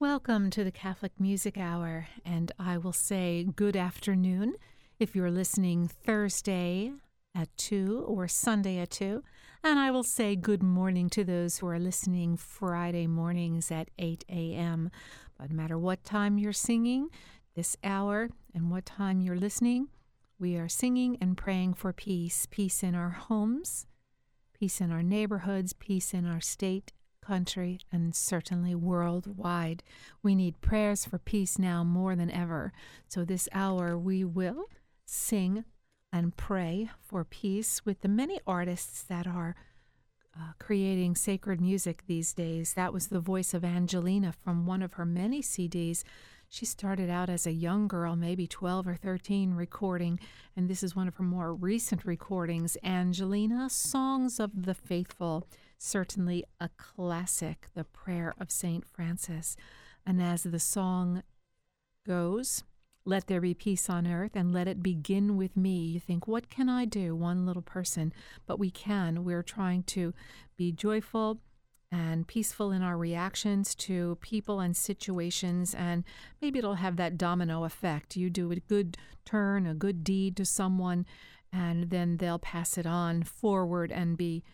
Welcome to the Catholic Music Hour, and I will say good afternoon if you're listening Thursday at 2 or Sunday at 2, and I will say good morning to those who are listening Friday mornings at 8 a.m. But no matter what time you're singing this hour and what time you're listening, we are singing and praying for peace peace in our homes, peace in our neighborhoods, peace in our state, country, and certainly worldwide. We need prayers for peace now more than ever. So, this hour we will sing and pray for peace with the many artists that are uh, creating sacred music these days. That was the voice of Angelina from one of her many CDs. She started out as a young girl, maybe 12 or 13, recording, and this is one of her more recent recordings Angelina, Songs of the Faithful. Certainly a classic, The Prayer of St. Francis. And as the song goes, let there be peace on earth and let it begin with me. You think, what can I do? One little person. But we can. We're trying to be joyful and peaceful in our reactions to people and situations. And maybe it'll have that domino effect. You do a good turn, a good deed to someone, and then they'll pass it on forward and be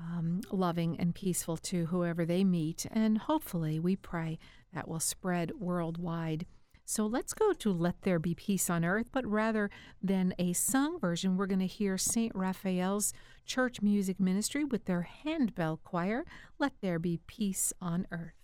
um, loving and peaceful to whoever they meet. And hopefully, we pray that will spread worldwide. So let's go to Let There Be Peace on Earth, but rather than a sung version, we're going to hear St. Raphael's Church Music Ministry with their handbell choir, Let There Be Peace on Earth.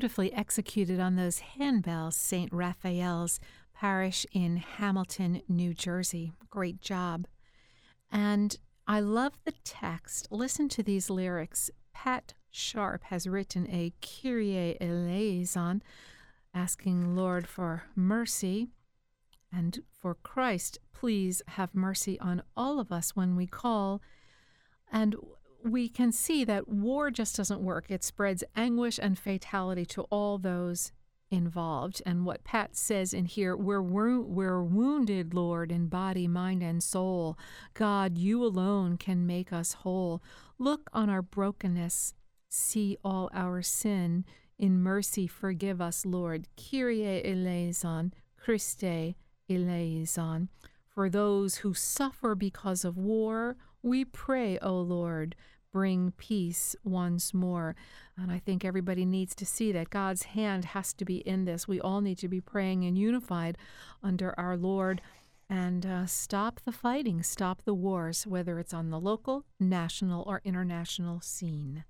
Beautifully executed on those handbells, St. Raphael's Parish in Hamilton, New Jersey. Great job. And I love the text. Listen to these lyrics. Pat Sharp has written a Kyrie eleison, asking Lord for mercy. And for Christ, please have mercy on all of us when we call. And we can see that war just doesn't work. It spreads anguish and fatality to all those involved. And what Pat says in here, we're, we're wounded, Lord, in body, mind, and soul. God, you alone can make us whole. Look on our brokenness, see all our sin. In mercy, forgive us, Lord. Kyrie eleison, Christe eleison. For those who suffer because of war, we pray, O Lord, bring peace once more. And I think everybody needs to see that God's hand has to be in this. We all need to be praying and unified under our Lord and uh, stop the fighting, stop the wars, whether it's on the local, national, or international scene.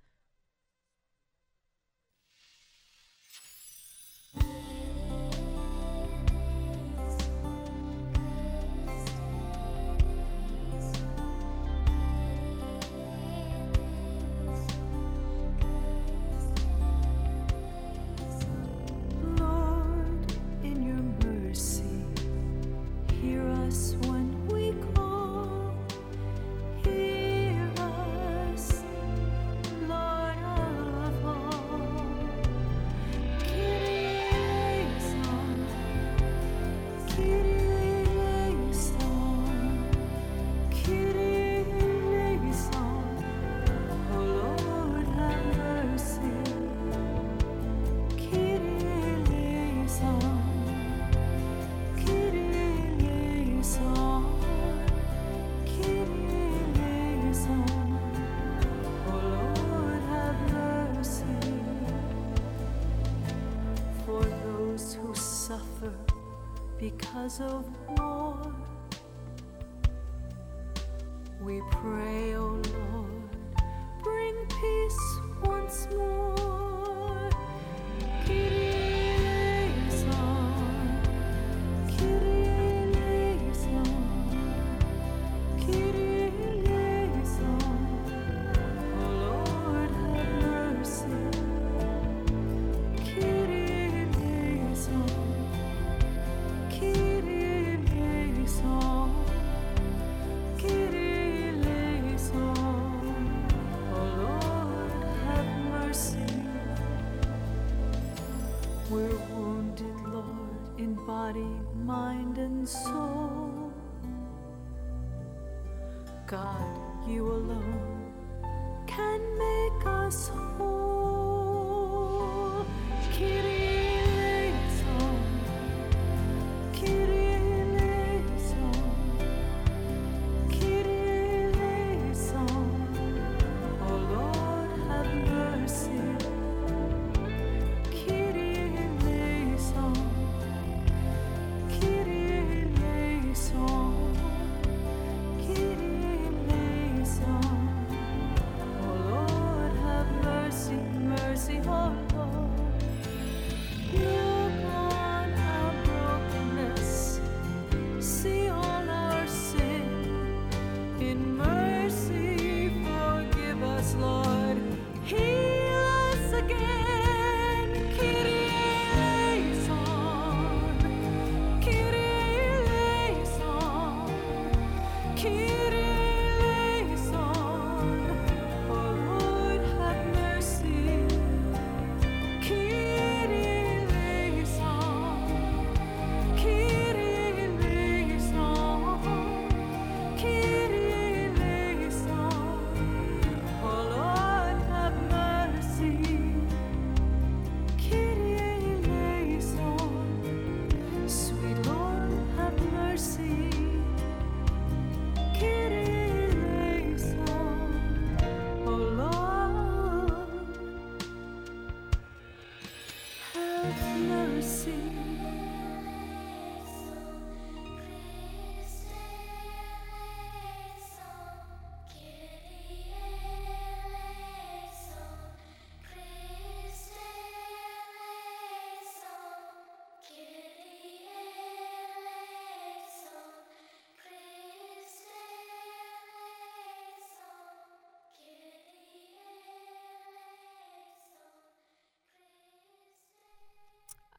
Of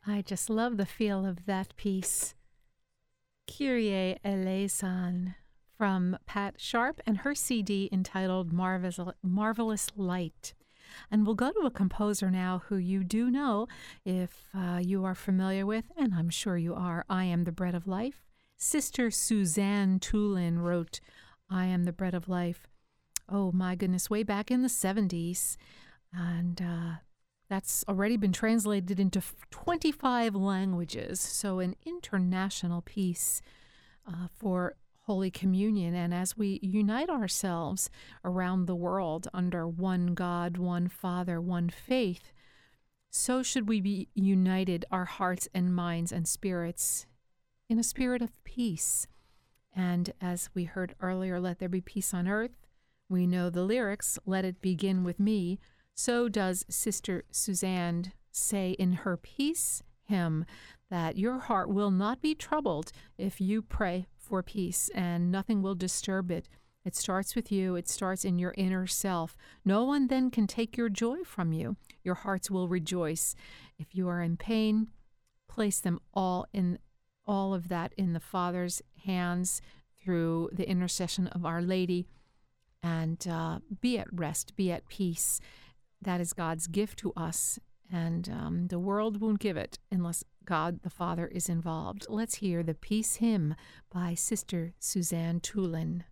I just love the feel of that piece. Kyrie eleison from Pat Sharp and her CD entitled Marvelous, Marvelous Light. And we'll go to a composer now who you do know if uh, you are familiar with, and I'm sure you are. I Am the Bread of Life. Sister Suzanne Toolan wrote I Am the Bread of Life. Oh my goodness, way back in the 70s. And uh, that's already been translated into 25 languages. So, an international piece uh, for Holy Communion. And as we unite ourselves around the world under one God, one Father, one faith, so should we be united, our hearts and minds and spirits, in a spirit of peace. And as we heard earlier, let there be peace on earth. We know the lyrics, let it begin with me. So does Sister Suzanne say in her peace hymn that your heart will not be troubled if you pray for peace and nothing will disturb it. It starts with you, it starts in your inner self. No one then can take your joy from you. Your hearts will rejoice. If you are in pain, place them all in all of that in the Father's hands through the intercession of Our Lady and uh, be at rest, be at peace. That is God's gift to us, and um, the world won't give it unless God the Father is involved. Let's hear the Peace Hymn by Sister Suzanne Toolan.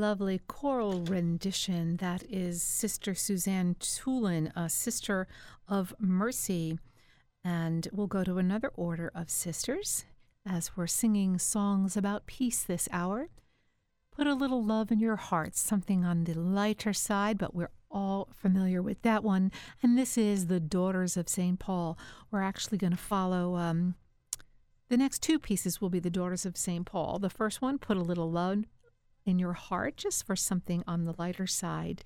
Lovely choral rendition that is Sister Suzanne Toolan, a sister of mercy. And we'll go to another order of sisters as we're singing songs about peace this hour. Put a little love in your heart, something on the lighter side, but we're all familiar with that one. And this is the Daughters of St. Paul. We're actually going to follow. Um, the next two pieces will be the Daughters of St. Paul. The first one, Put a Little Love in your heart just for something on the lighter side.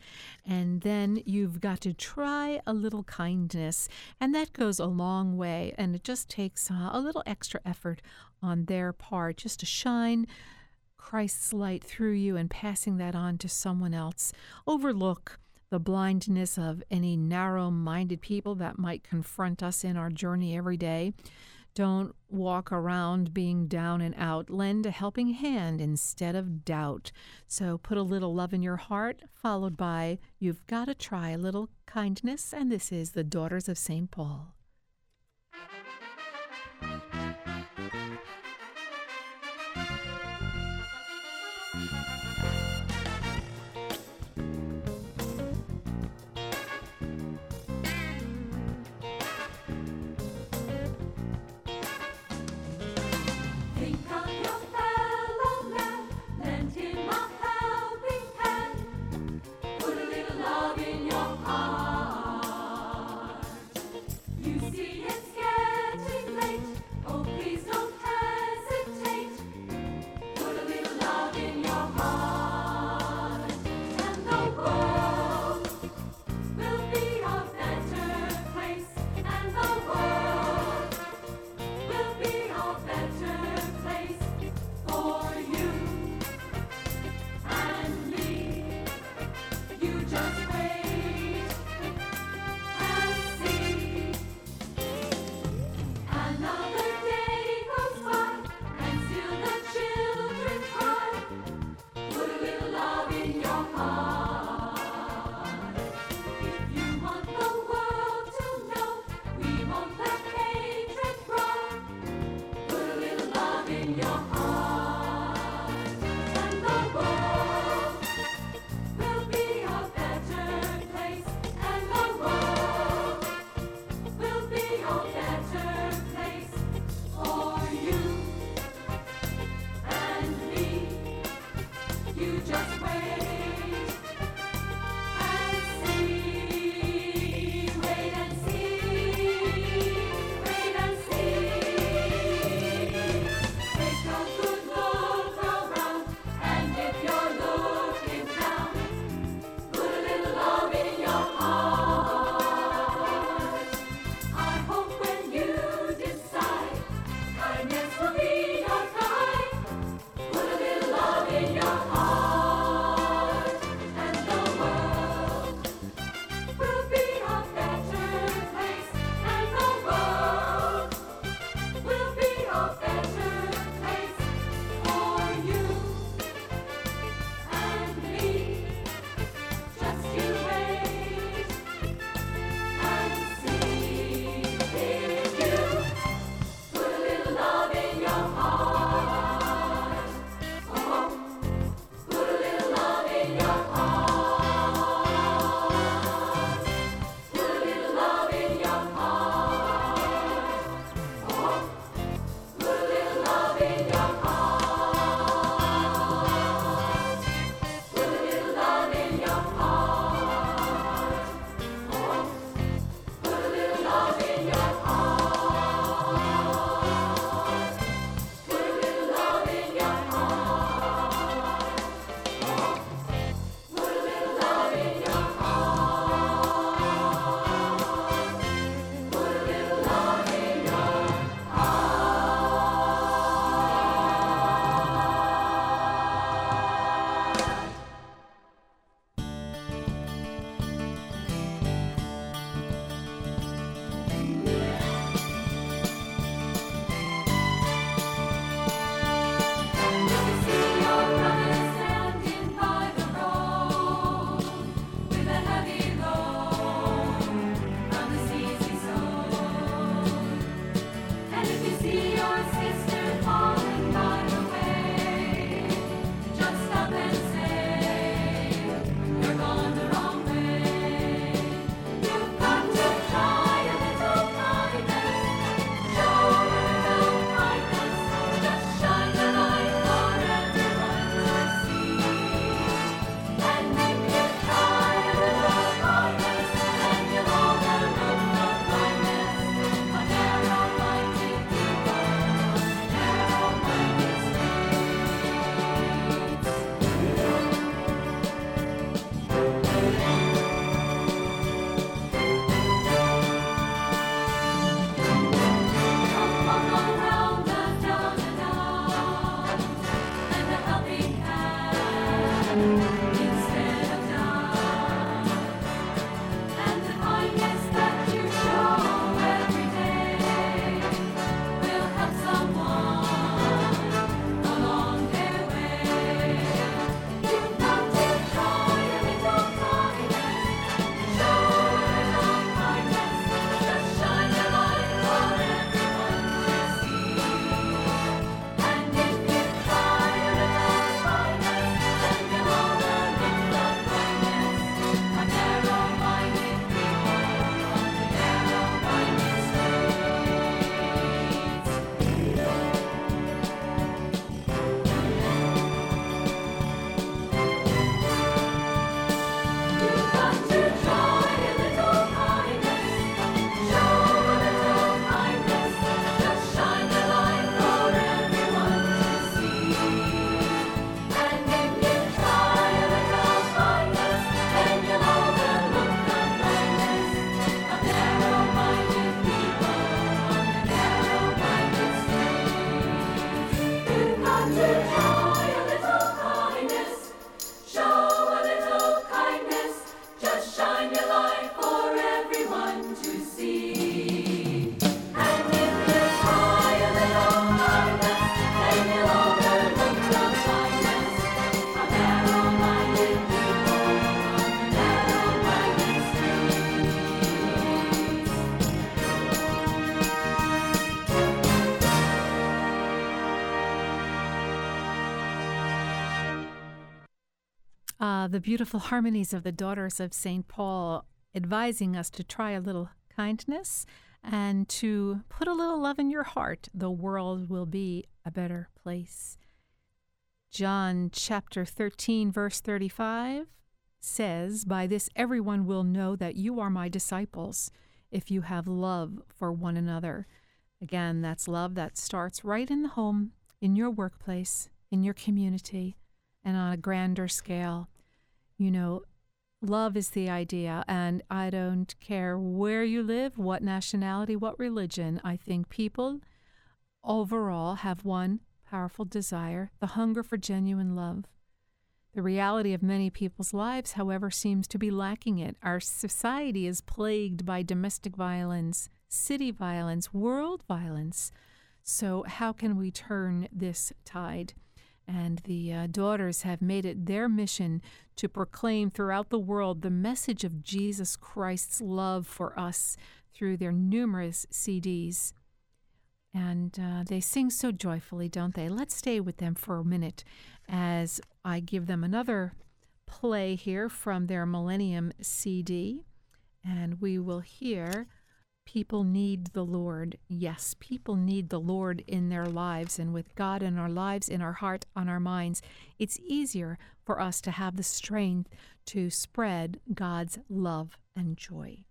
And then you've got to try a little kindness. And that goes a long way. And it just takes uh, a little extra effort on their part just to shine Christ's light through you and passing that on to someone else. Overlook the blindness of any narrow minded people that might confront us in our journey every day. Don't walk around being down and out. Lend a helping hand instead of doubt. So put a little love in your heart, followed by you've got to try a little kindness. And this is the Daughters of St. Paul. The beautiful harmonies of the daughters of St. Paul, advising us to try a little kindness and to put a little love in your heart. The world will be a better place. John chapter 13, verse 35 says, By this everyone will know that you are my disciples if you have love for one another. Again, that's love that starts right in the home, in your workplace, in your community, and on a grander scale. You know, love is the idea, and I don't care where you live, what nationality, what religion. I think people overall have one powerful desire the hunger for genuine love. The reality of many people's lives, however, seems to be lacking it. Our society is plagued by domestic violence, city violence, world violence. So, how can we turn this tide? And the uh, daughters have made it their mission to proclaim throughout the world the message of Jesus Christ's love for us through their numerous CDs. And uh, they sing so joyfully, don't they? Let's stay with them for a minute as I give them another play here from their Millennium CD. And we will hear People need the Lord. Yes, people need the Lord in their lives. And with God in our lives, in our heart, on our minds, it's easier for us to have the strength to spread God's love and joy.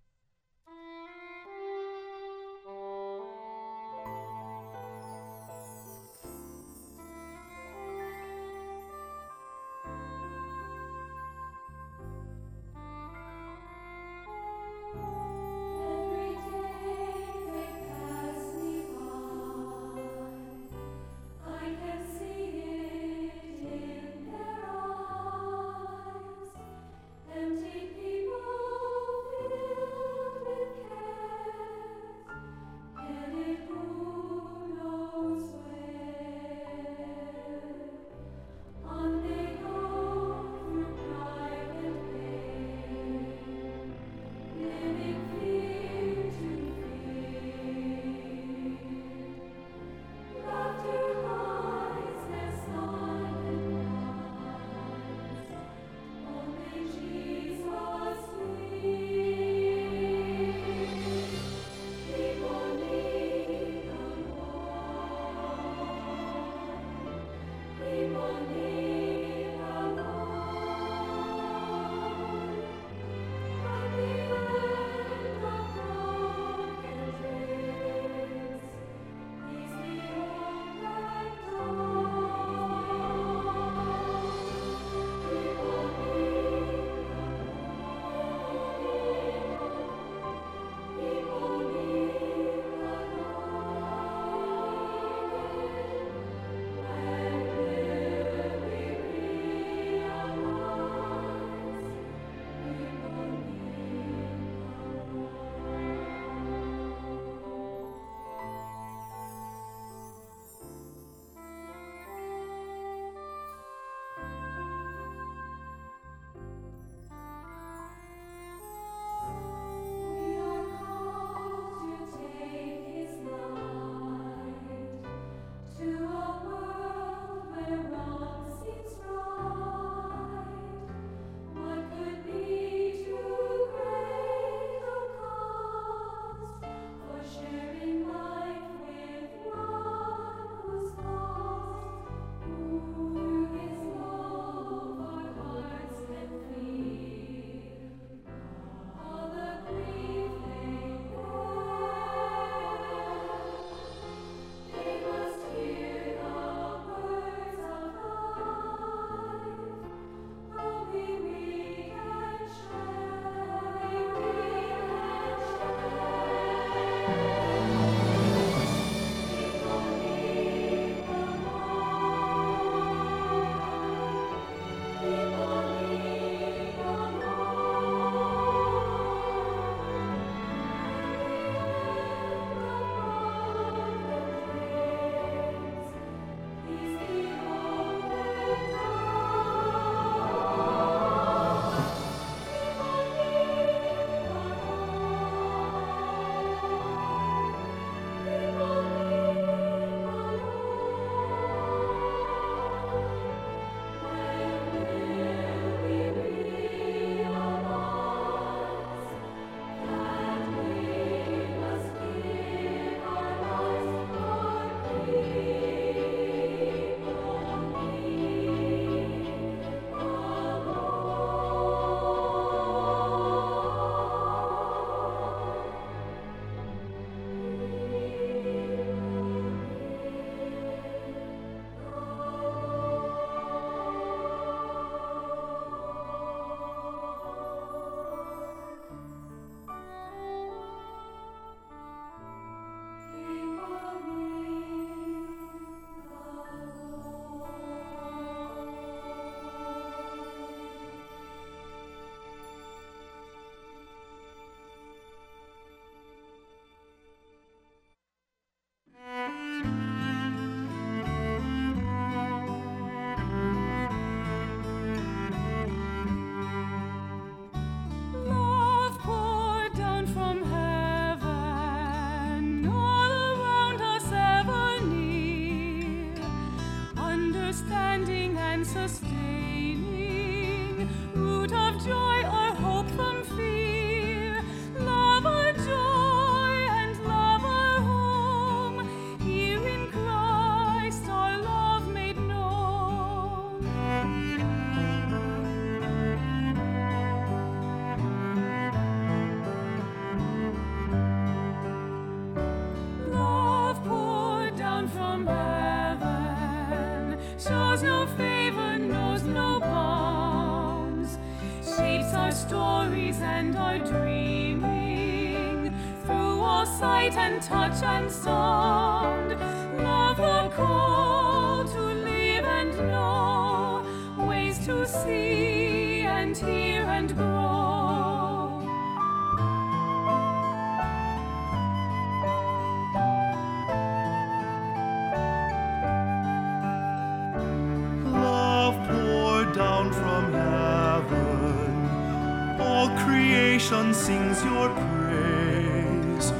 creation sings your praise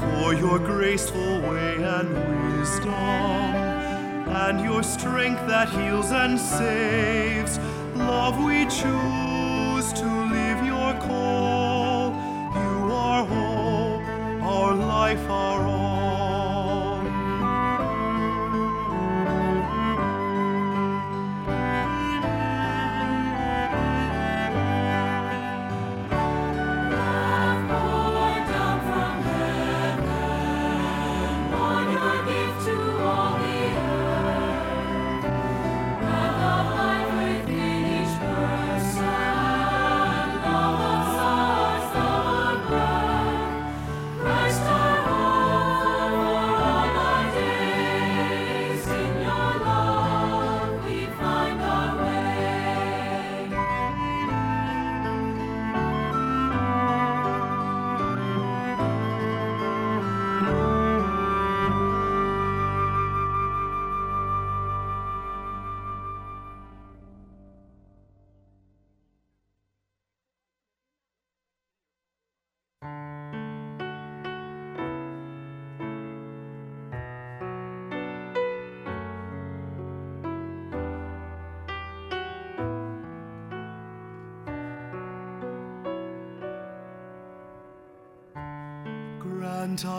for your graceful way and wisdom and your strength that heals and saves. Love we choose.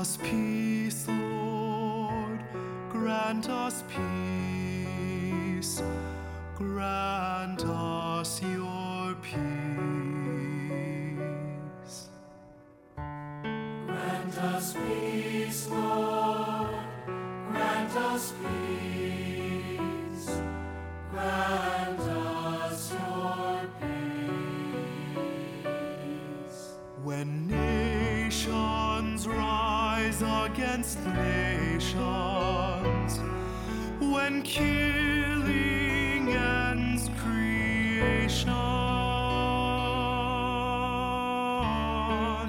us peace, Lord. Grant us peace. Grant us your peace. Grant us peace, Lord. Grant us peace. Grant nations when killing ends creation.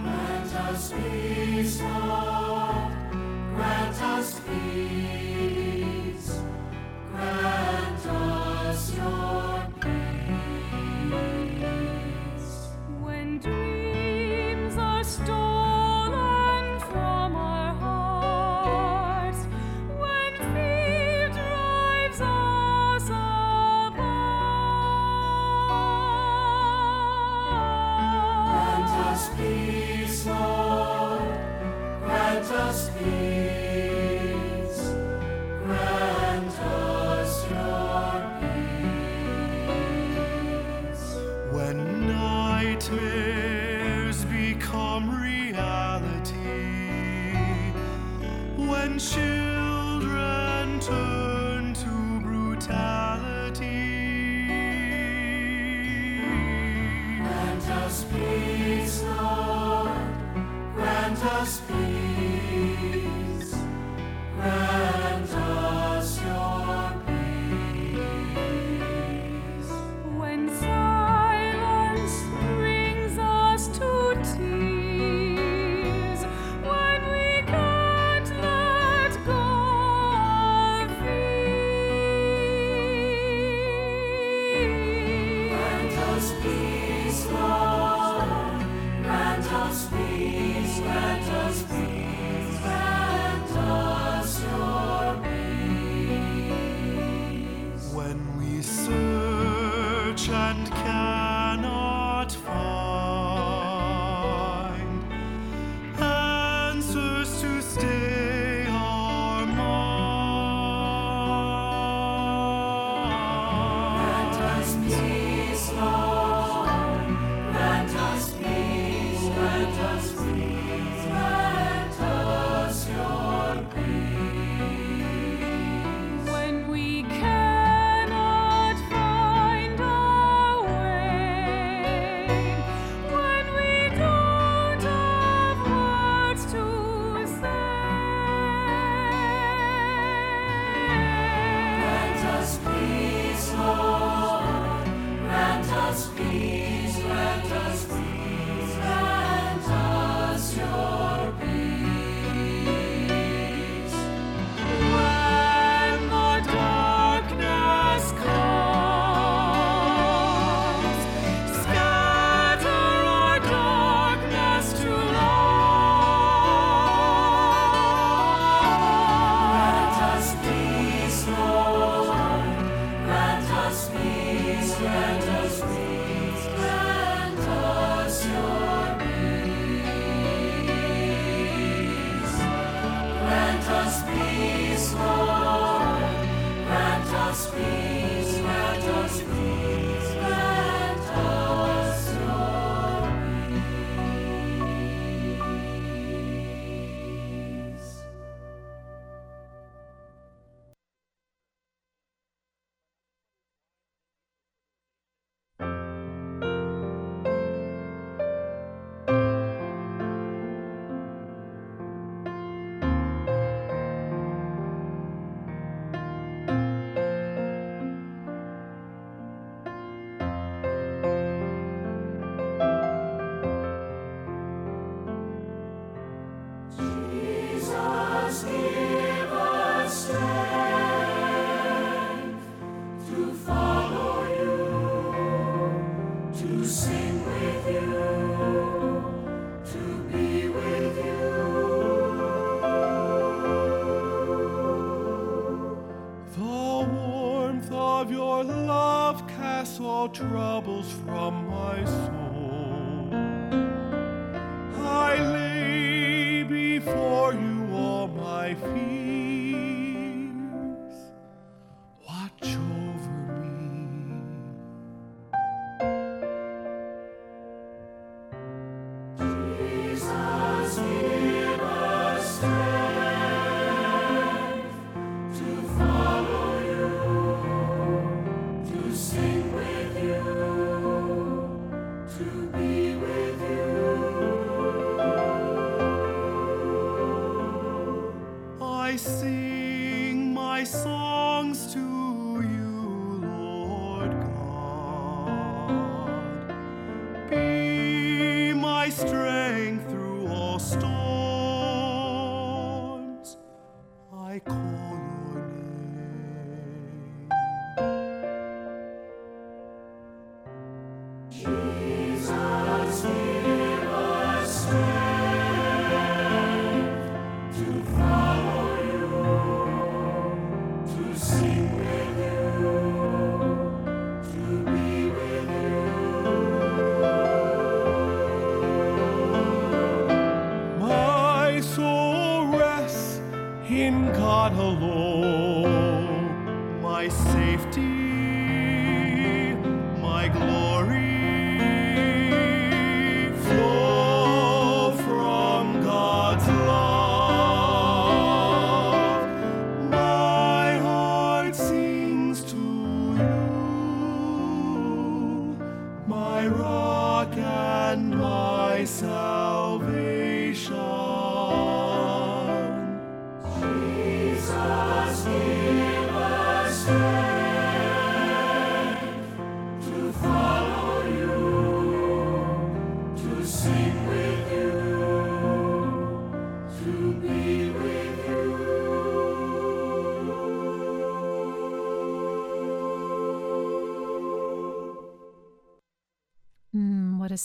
Let us be.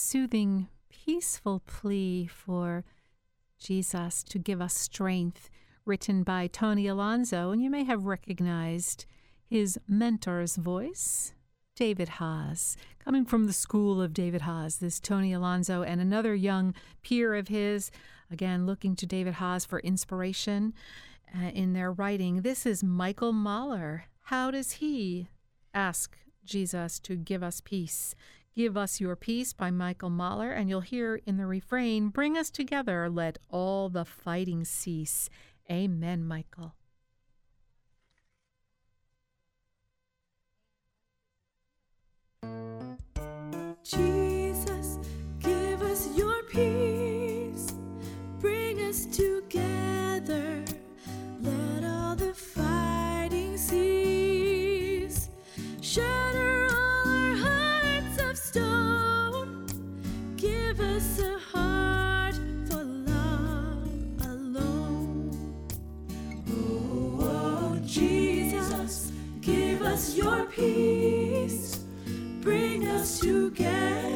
Soothing, peaceful plea for Jesus to give us strength, written by Tony Alonso, And you may have recognized his mentor's voice, David Haas. Coming from the school of David Haas, this Tony Alonso and another young peer of his, again looking to David Haas for inspiration uh, in their writing. This is Michael Mahler. How does he ask Jesus to give us peace? Give Us Your Peace by Michael Mahler, and you'll hear in the refrain, Bring us together, let all the fighting cease. Amen, Michael. Jesus, give us your peace. Bring us together. Let all the fighting cease. Shatter peace. Bring us together.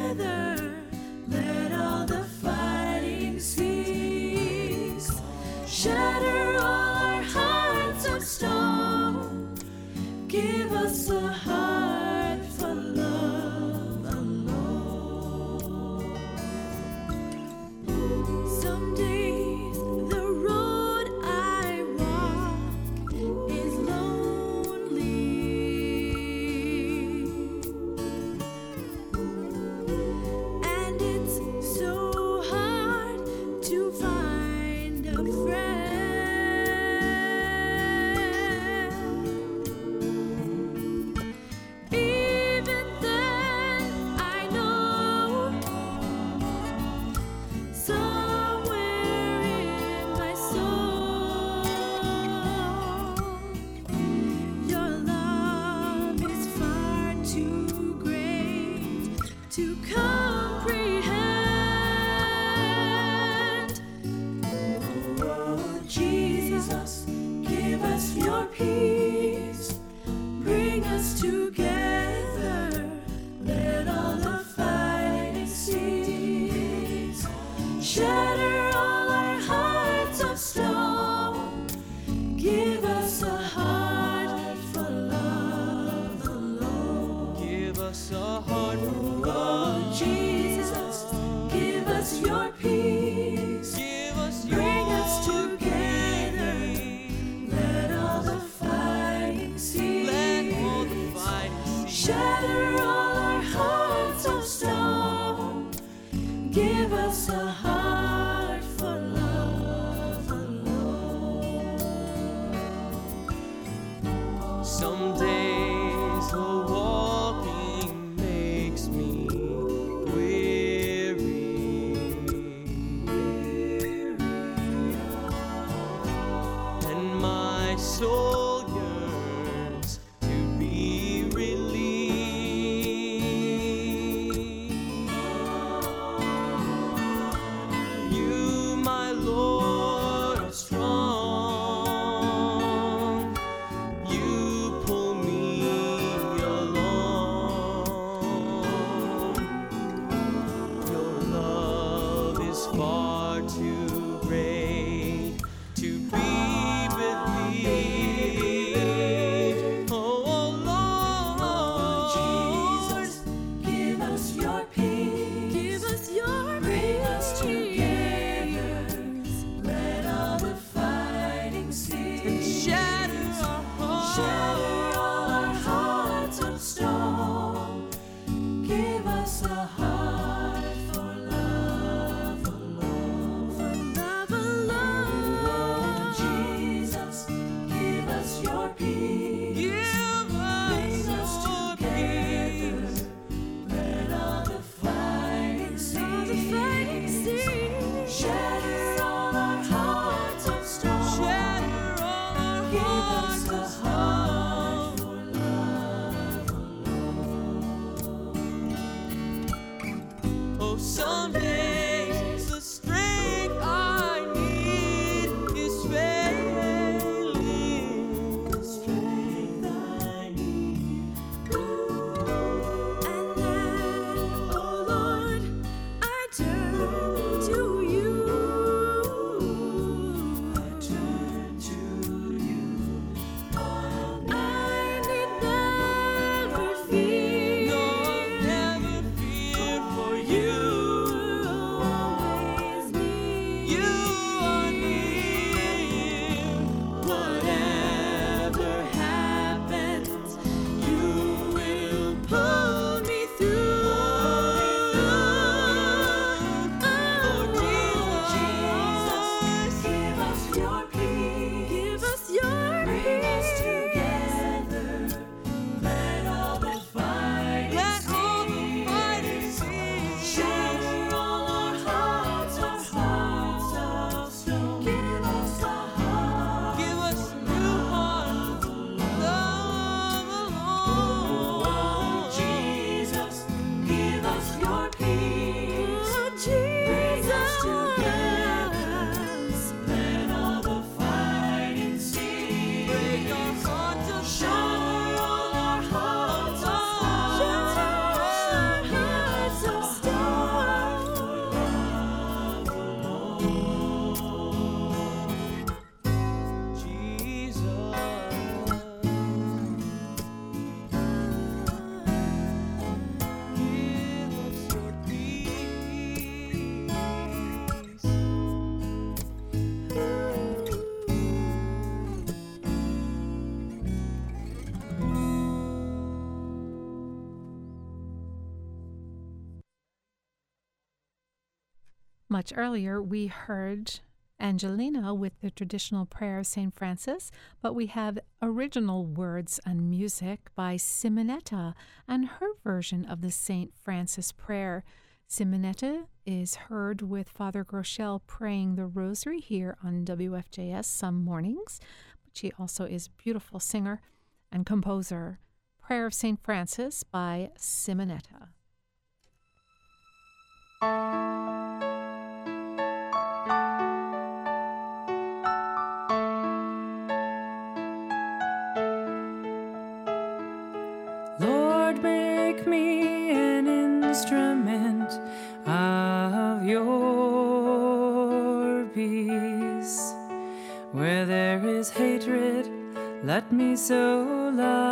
Much earlier, we heard Angelina with the traditional prayer of St. Francis, but we have original words and music by Simonetta and her version of the St. Francis prayer. Simonetta is heard with Father Groeschel praying the rosary here on WFJS some mornings, but she also is a beautiful singer and composer. Prayer of St. Francis by Simonetta. Let me so love.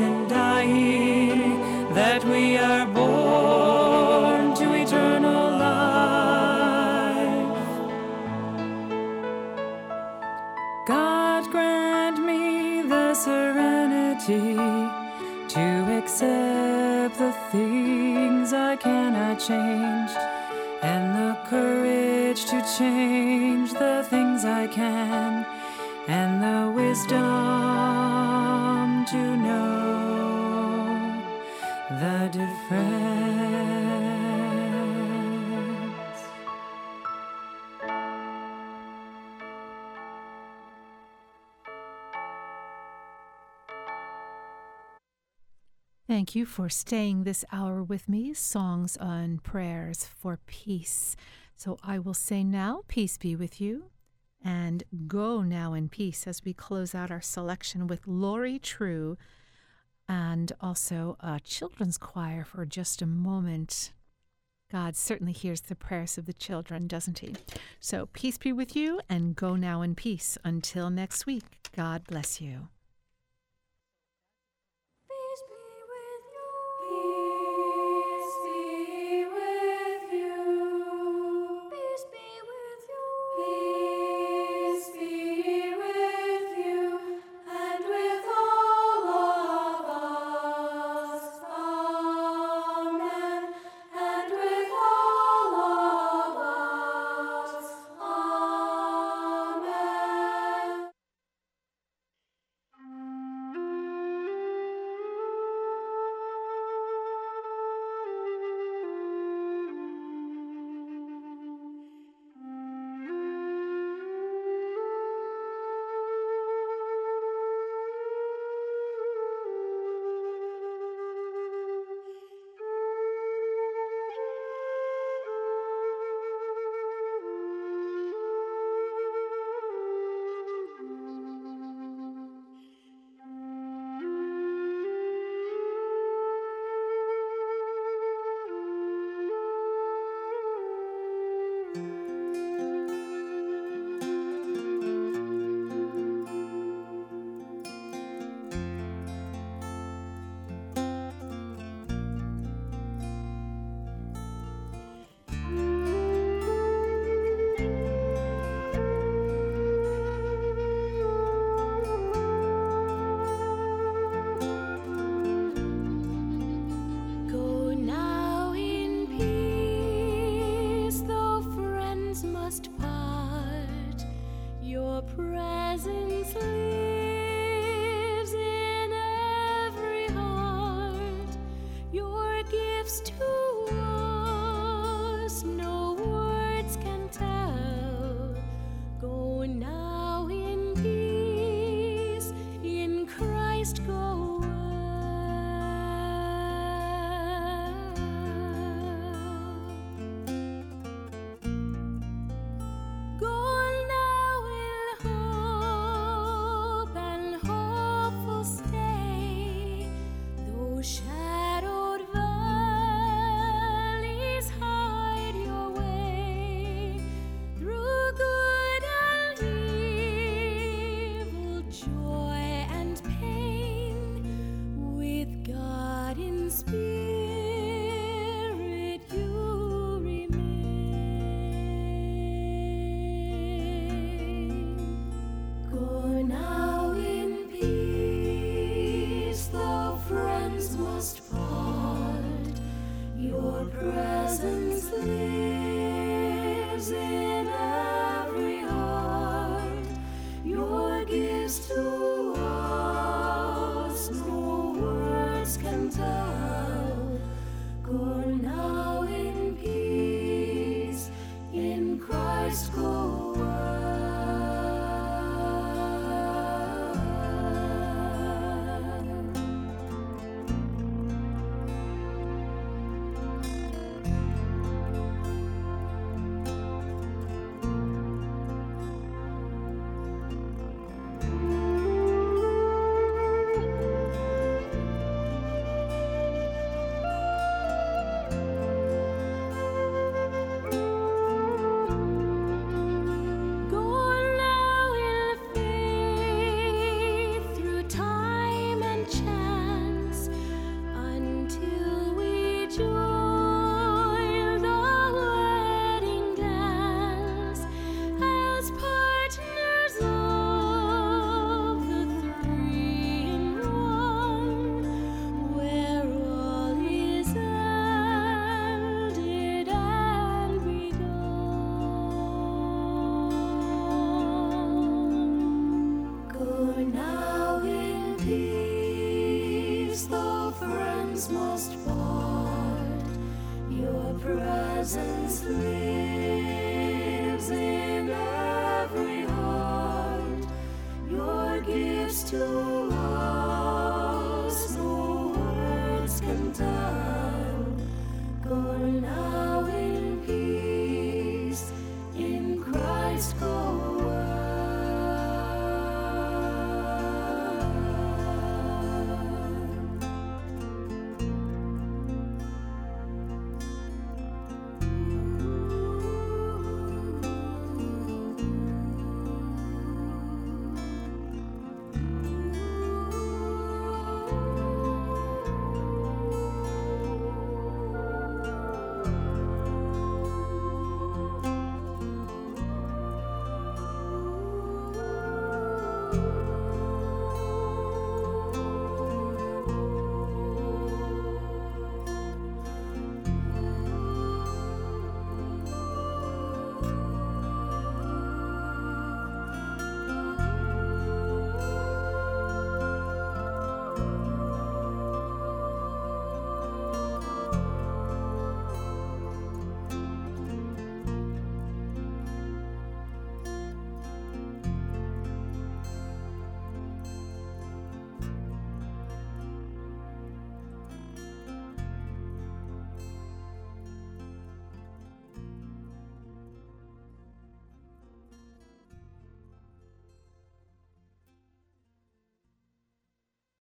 And Thank you for staying this hour with me. Songs and prayers for peace. So I will say now, peace be with you, and go now in peace as we close out our selection with Lori True and also a children's choir for just a moment. God certainly hears the prayers of the children, doesn't he? So peace be with you, and go now in peace. Until next week, God bless you.